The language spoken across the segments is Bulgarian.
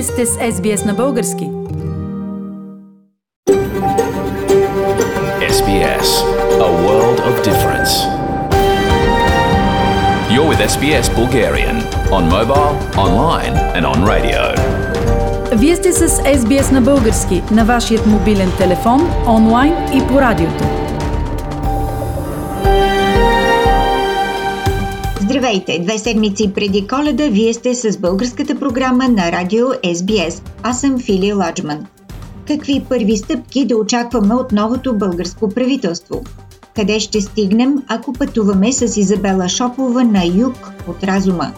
Вие сте с SBS на български. SBS, a world of difference. You're with SBS Bulgarian on mobile, online and on radio. Вие сте с SBS на български на вашият мобилен телефон, онлайн и по радиото. Здравейте! Две седмици преди коледа вие сте с българската програма на радио SBS. Аз съм Фили Ладжман. Какви първи стъпки да очакваме от новото българско правителство? Къде ще стигнем, ако пътуваме с Изабела Шопова на юг от разума?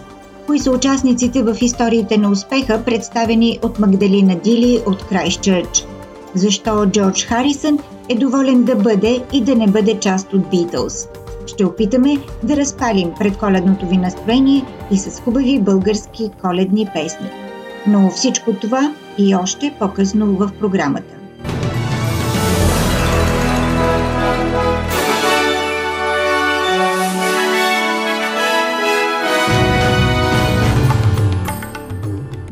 Кои са участниците в историите на успеха, представени от Магдалина Дили от Крайстчърч? Защо Джордж Харисън е доволен да бъде и да не бъде част от Beatles? Ще опитаме да разпалим предколедното ви настроение и с хубави български коледни песни. Но всичко това и още по-късно в програмата.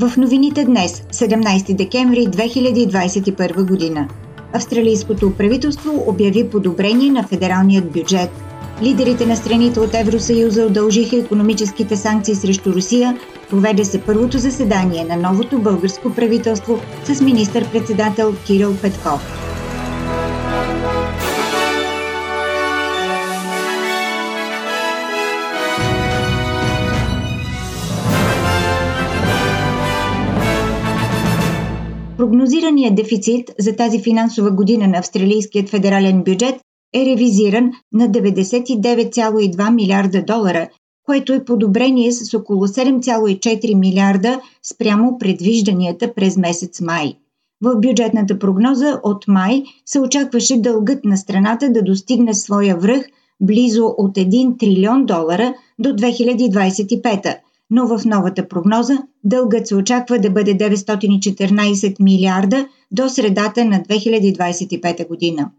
В новините днес, 17 декември 2021 година. Австралийското правителство обяви подобрение на федералният бюджет – Лидерите на страните от Евросъюза удължиха економическите санкции срещу Русия. Проведе се първото заседание на новото българско правителство с министър-председател Кирил Петков. Прогнозираният дефицит за тази финансова година на австралийският федерален бюджет е ревизиран на 99,2 милиарда долара, което е подобрение с около 7,4 милиарда спрямо предвижданията през месец май. В бюджетната прогноза от май се очакваше дългът на страната да достигне своя връх близо от 1 трилион долара до 2025, но в новата прогноза дългът се очаква да бъде 914 милиарда до средата на 2025 година.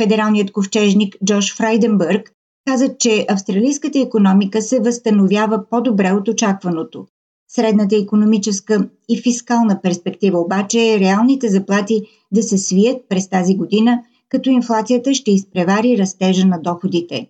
Федералният ковчежник Джош Фрайденбърг каза, че австралийската економика се възстановява по-добре от очакваното. Средната економическа и фискална перспектива обаче е реалните заплати да се свият през тази година, като инфлацията ще изпревари растежа на доходите.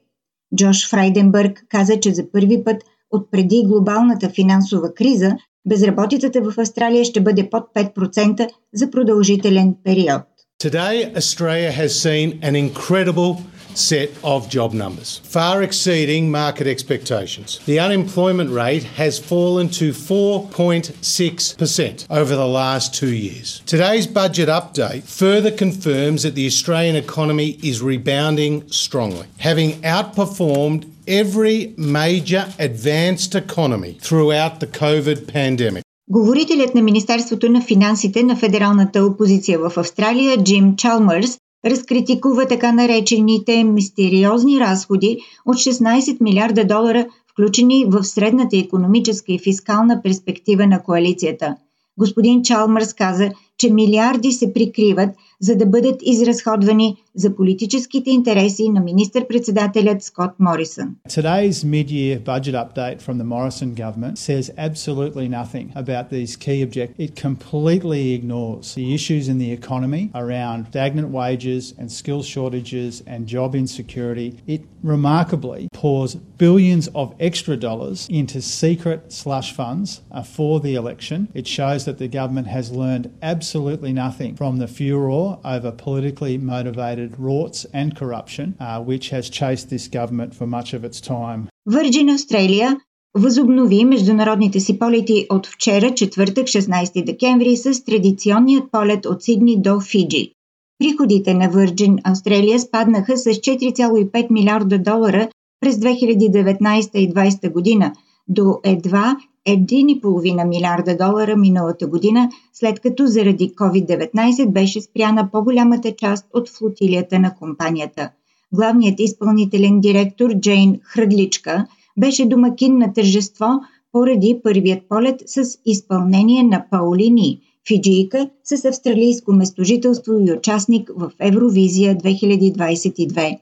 Джош Фрайденбърг каза, че за първи път от преди глобалната финансова криза безработицата в Австралия ще бъде под 5% за продължителен период. Today, Australia has seen an incredible set of job numbers, far exceeding market expectations. The unemployment rate has fallen to 4.6% over the last two years. Today's budget update further confirms that the Australian economy is rebounding strongly, having outperformed every major advanced economy throughout the COVID pandemic. Говорителят на Министерството на финансите на федералната опозиция в Австралия Джим Чалмърс разкритикува така наречените мистериозни разходи от 16 милиарда долара, включени в средната економическа и фискална перспектива на коалицията. Господин Чалмърс каза, че милиарди се прикриват, за да бъдат изразходвани за политическите интереси на министър-председателят Скот Морисън. Today's mid-year budget update from the Morrison government says absolutely nothing about these key objectives. It completely ignores the issues in the economy around stagnant wages and skill shortages and job insecurity. It remarkably pours billions of extra dollars into secret slush funds for the election. It shows that the government has learned absolutely nothing from the furor over politically motivated rorts and corruption, uh, which has chased this government for much of its time. Virgin Australia възобнови международните си полети от вчера, четвъртък, 16 декември, с традиционният полет от Сидни до Фиджи. Приходите на Virgin Australia спаднаха с 4,5 милиарда долара през 2019 и 2020 година до едва 1,5 милиарда долара миналата година, след като заради COVID-19 беше спряна по-голямата част от флотилията на компанията. Главният изпълнителен директор Джейн Хръдличка беше домакин на тържество поради първият полет с изпълнение на Паулини, фиджийка с австралийско местожителство и участник в Евровизия 2022.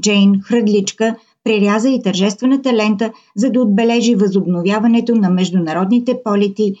Джейн Хръдличка – преряза и тържествената лента, за да отбележи възобновяването на международните полети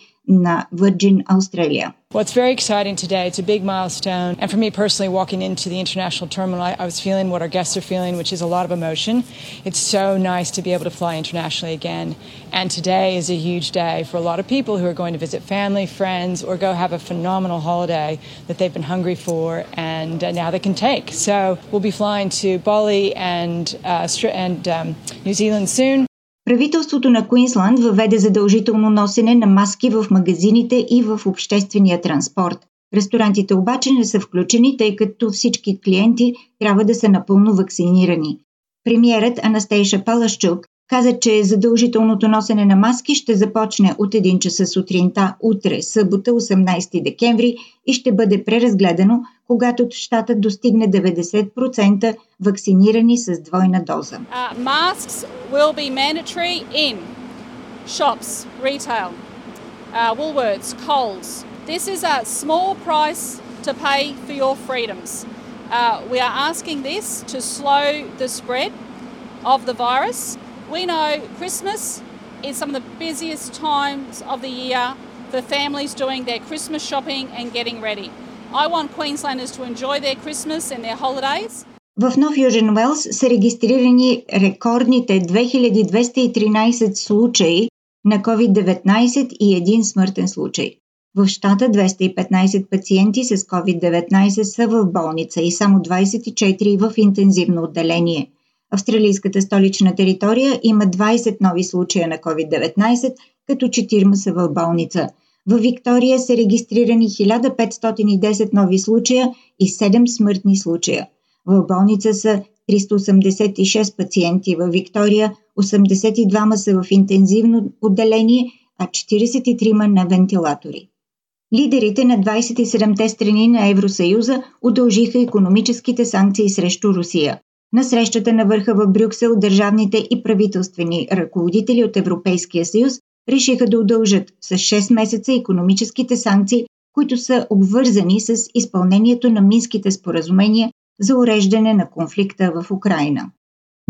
Virgin Australia. Well, it's very exciting today. It's a big milestone. And for me personally, walking into the international terminal, I, I, was feeling what our guests are feeling, which is a lot of emotion. It's so nice to be able to fly internationally again. And today is a huge day for a lot of people who are going to visit family, friends, or go have a phenomenal holiday that they've been hungry for and uh, now they can take. So we'll be flying to Bali and, uh, and um, New Zealand soon. Правителството на Куинсланд въведе задължително носене на маски в магазините и в обществения транспорт. Ресторантите обаче не са включени, тъй като всички клиенти трябва да са напълно вакцинирани. Премьерът Анастейша Палашчук каза, че задължителното носене на маски ще започне от 1 часа сутринта утре, събота 18 декември и ще бъде преразгледано, когато щатът достигне 90% вакцинирани с двойна доза. Uh, shops, retail, Woolworths, Coles. This is a small price to pay for your freedoms. We are asking this to slow the spread of the virus We know Christmas is some of the busiest times of the year for families doing their Christmas shopping and getting ready. I want Queenslanders to enjoy their Christmas and their holidays. В Нов Южен Уелс са регистрирани рекордните 2213 случаи на COVID-19 и един смъртен случай. В щата 215 пациенти с COVID-19 са в болница и само 24 в интензивно отделение – Австралийската столична територия има 20 нови случая на COVID-19, като 4 са в болница. В Виктория са регистрирани 1510 нови случая и 7 смъртни случая. В болница са 386 пациенти в Виктория, 82 са в интензивно отделение, а 43 на вентилатори. Лидерите на 27-те страни на Евросъюза удължиха економическите санкции срещу Русия. На срещата на върха в Брюксел държавните и правителствени ръководители от Европейския съюз решиха да удължат с 6 месеца економическите санкции, които са обвързани с изпълнението на Минските споразумения за уреждане на конфликта в Украина.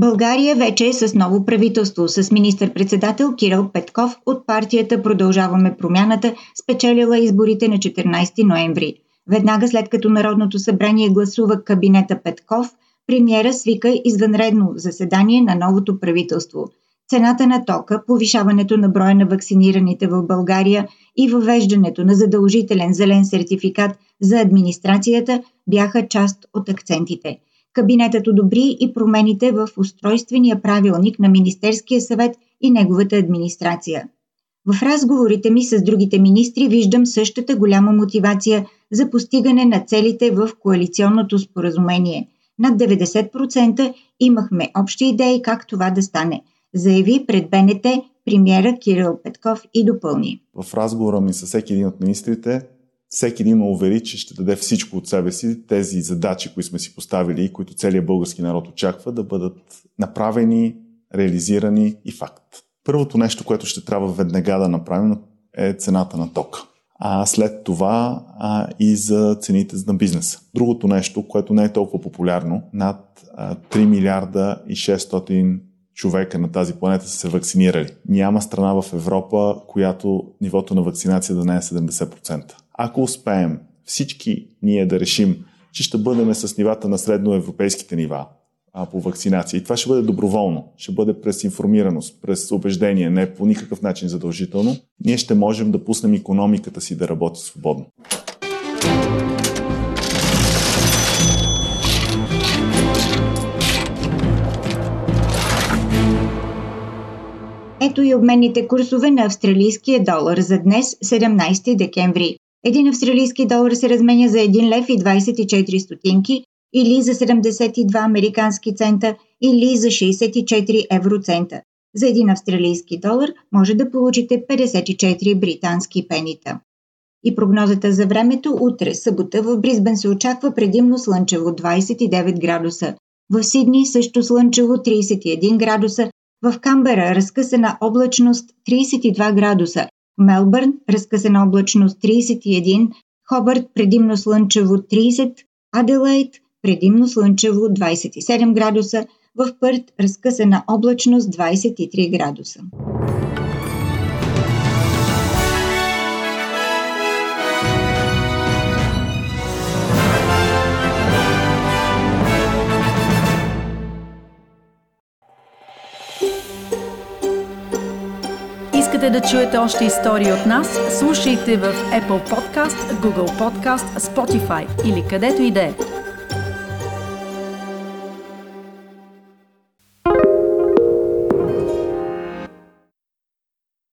България вече е с ново правителство с министър-председател Кирил Петков от партията Продължаваме промяната, спечелила изборите на 14 ноември. Веднага след като Народното събрание гласува кабинета Петков – премиера свика извънредно заседание на новото правителство. Цената на тока, повишаването на броя на вакцинираните в България и въвеждането на задължителен зелен сертификат за администрацията бяха част от акцентите. Кабинетът одобри и промените в устройствения правилник на Министерския съвет и неговата администрация. В разговорите ми с другите министри виждам същата голяма мотивация за постигане на целите в коалиционното споразумение – над 90% имахме общи идеи как това да стане, заяви пред БНТ премиера Кирил Петков и допълни. В разговора ми с всеки един от министрите, всеки един ме увери, че ще даде всичко от себе си, тези задачи, които сме си поставили и които целият български народ очаква да бъдат направени, реализирани и факт. Първото нещо, което ще трябва веднага да направим е цената на тока а след това а, и за цените на бизнеса. Другото нещо, което не е толкова популярно, над а, 3 милиарда и 600 човека на тази планета са се вакцинирали. Няма страна в Европа, която нивото на вакцинация да не е 70%. Ако успеем всички ние да решим, че ще бъдем с нивата на средноевропейските нива, а, по вакцинация. И това ще бъде доброволно, ще бъде през информираност, през убеждение, не по никакъв начин задължително. Ние ще можем да пуснем економиката си да работи свободно. Ето и обменните курсове на австралийския долар за днес, 17 декември. Един австралийски долар се разменя за 1 лев и 24 стотинки, или за 72 американски цента или за 64 евроцента. За един австралийски долар може да получите 54 британски пенита. И прогнозата за времето утре, събота, в Бризбен се очаква предимно слънчево 29 градуса. В Сидни също слънчево 31 градуса. В Камбера разкъсана облачност 32 градуса. Мелбърн разкъсана облачност 31. Хобърт предимно слънчево 30. Аделайт предимно слънчево 27 градуса, в Пърт разкъсана облачност 23 градуса. Искате да чуете още истории от нас? Слушайте в Apple Podcast, Google Podcast, Spotify или където и да е.